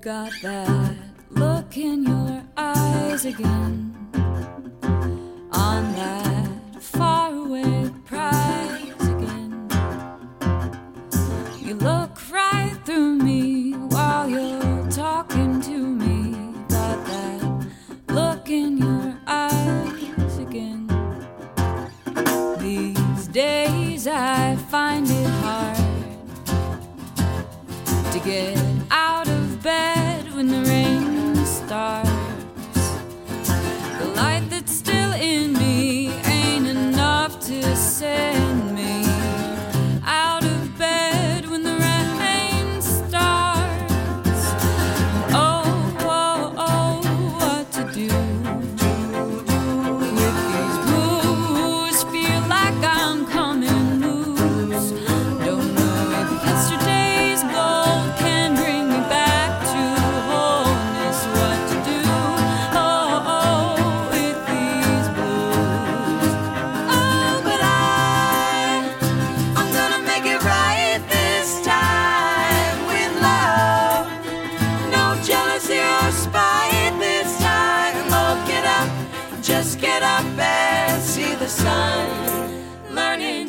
Got that look in your eyes again on that faraway prize again. You look right through me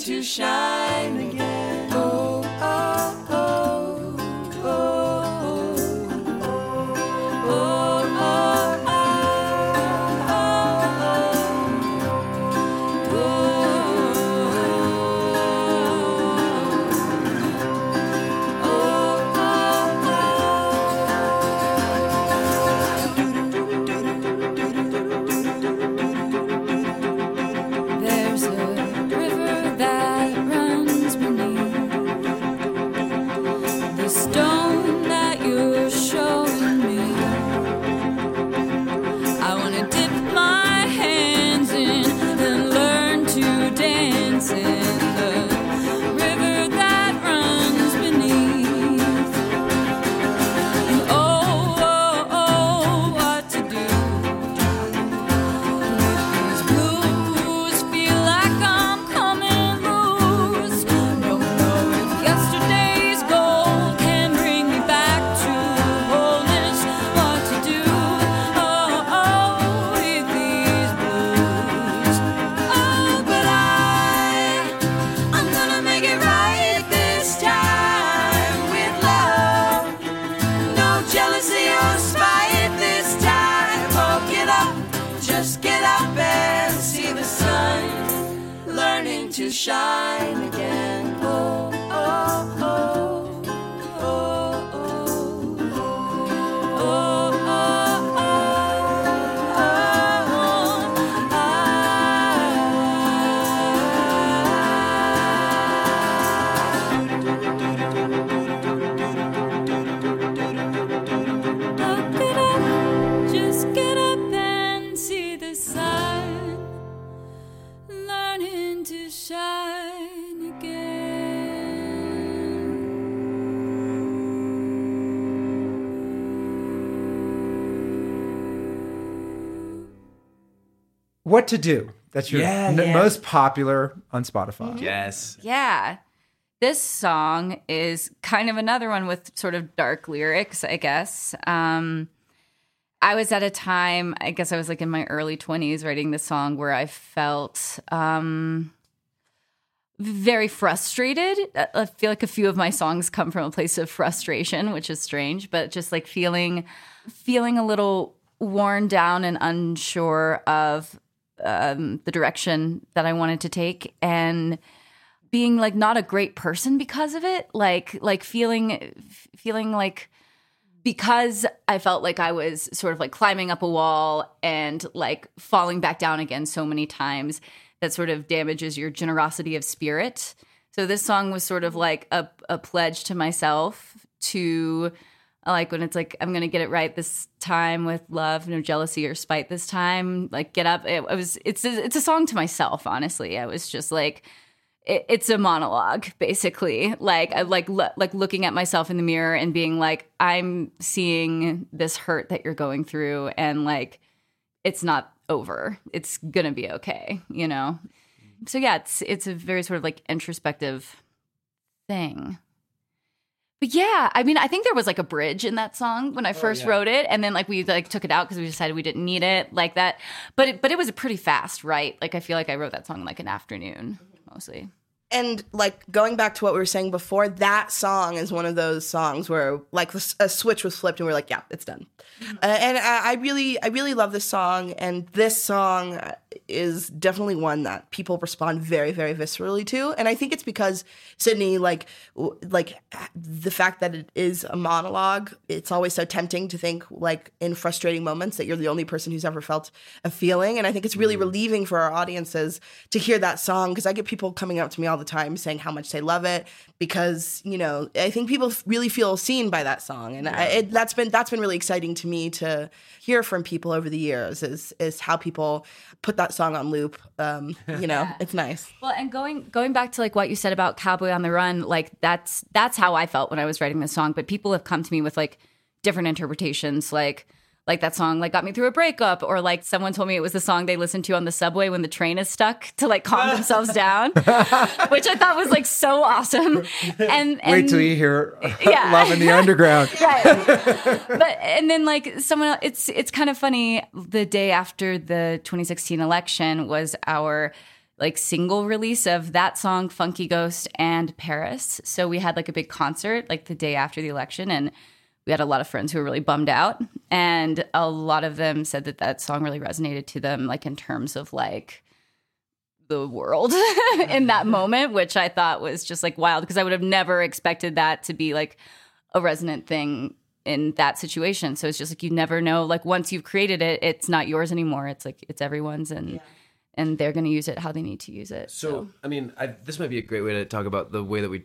to shine again. Shine again. What to do? That's your Yeah, n- yeah. most popular on Spotify. Yes. Yeah. This song is kind of another one with sort of dark lyrics, I guess. Um, I was at a time, I guess I was like in my early 20s writing this song where I felt um, very frustrated. I- I feel like a few of my songs come from a place of frustration, which is strange, but just like feeling feeling a little worn down and unsure of um, the direction that I wanted to take and being like not a great person because of it like like feeling feeling like because I felt like I was sort of like climbing up a wall and like falling back down again so many times that sort of damages your generosity of spirit. So this song was sort of like a, a pledge to myself to like when it's like I'm gonna get it right this time with love, no jealousy or spite this time. Like get up. It, it was it's a, it's a song to myself. Honestly, I was just like it, it's a monologue basically like I like lo- like looking at myself in the mirror and being like i'm seeing this hurt that you're going through and like it's not over it's gonna be okay you know so yeah it's it's a very sort of like introspective thing but yeah i mean i think there was like a bridge in that song when i first wrote it and then like we like took it out because we decided we didn't need it like that. But it, but it was a pretty fast right like i feel like i wrote that song in like an afternoon mostly. And like going back to what we were saying before, that song is one of those songs where like a switch was flipped and we're like, yeah, it's done. Uh, and I, I really, I really love this song, and this song uh, is definitely one that people respond very, very viscerally to. And I think it's because Sydney, like, w- like the fact that it is a monologue, it's always so tempting to think like in frustrating moments that you're the only person who's ever felt a feeling. And I think it's really mm-hmm. relieving for our audiences to hear that song because I get people coming up to me all the time saying how much they love it because you know I think people really feel seen by that song, and I, it, that's been that's been really exciting to me to hear from people over the years is is how people put that song on loop. Um, you know, it's nice. Well, and going going back to like what you said about Cowboy on the Run, like that's that's how I felt when I was writing this song. But people have come to me with like different interpretations, like like that song like got me through a breakup, or like someone told me it was the song they listened to on the subway when the train is stuck to like calm themselves down, which I thought was like so awesome. And, and Wait till you hear Yeah. Love in the Underground. right. but and then like someone else, it's it's kind of funny the day after the 2016 election was our like single release of that song funky ghost and paris so we had like a big concert like the day after the election and we had a lot of friends who were really bummed out and a lot of them said that that song really resonated to them like in terms of like the world in that moment which i thought was just like wild because i would have never expected that to be like a resonant thing in that situation. So it's just like you never know like once you've created it it's not yours anymore. It's like it's everyone's and and they're going to use it how they need to use it. So, I mean, I, this might be a great way to talk about the way that we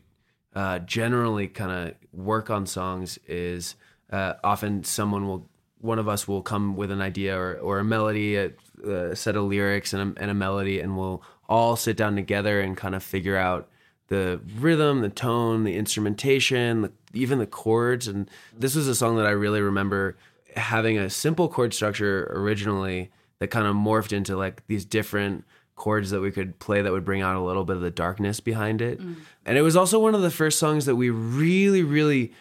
uh, generally kind of work on songs. Is uh, often someone will, one of us will come with an idea or, or a melody, a, a set of lyrics and a, and a melody, and we'll all sit down together and kind of figure out the rhythm, the tone, the instrumentation, the, even the chords. And this was a song that I really remember having a simple chord structure originally that kind of morphed into like these different chords that we could play that would bring out a little bit of the darkness behind it. And it was also one of the first songs that we really, really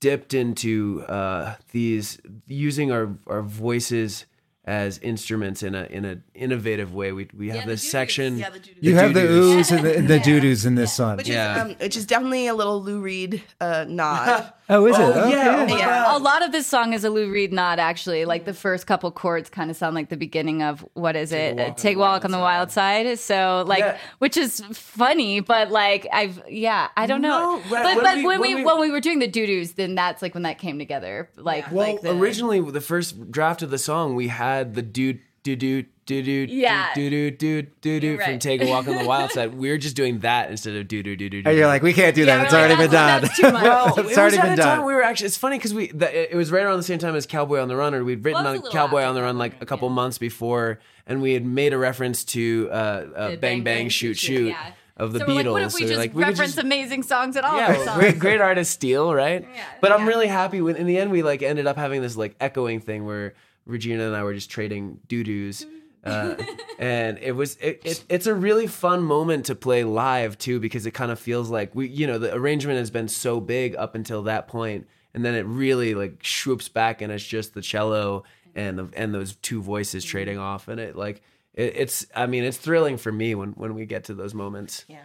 dipped into uh, these using our, our voices as instruments in a in an innovative way. We we have this section. Yeah, the doo-doo. You have the doo-doos. oohs and the, and the doo-doos in this song. Which Yeah. is um, which is definitely a little Lou Reed uh, nod. Oh, is it? Okay. yeah. yeah. a lot of this song is a Lou Reed nod, actually. Like the first couple chords kind of sound like the beginning of what is it? Walk on Take a walk on the wild side. So like, Yeah. which is funny, but like I've yeah, I don't know. No, right, but when but we- when, when we, we- when we were doing the doo doos, then that's like when that came together. Like Well, like the, originally the first draft of the song, we had the do do do do do Yeah. do do do do do from Take a Walk on the Wild Side. We are just doing that instead of do do do do do. And you're like, we can't do that. Yeah, it's already like, been done. that's- that's too much. Well, it's it already been done. we were actually. It's funny because we the, it was right around the same time as Cowboy on the Run, or we'd written Well, on was a little Cowboy on the Run like a couple months before, and we had made a reference to uh, uh, The Bang Bang Shoot Shoot yeah. of the so Beatles. we're like, what if we So just like, we reference just- amazing songs at all of our yeah, songs? great, great artist steal, right? Yeah, but I'm really happy when in the end we like ended up having this like echoing thing where Regina and I were just trading doo doos. Uh, and it was it, it, it's a really fun moment to play live too because it kind of feels like we you know the arrangement has been so big up until that point and then it really like swoops back and it's just the cello and the, and those two voices trading off, and it like it, it's I mean it's thrilling for me when when we get to those moments. Yeah.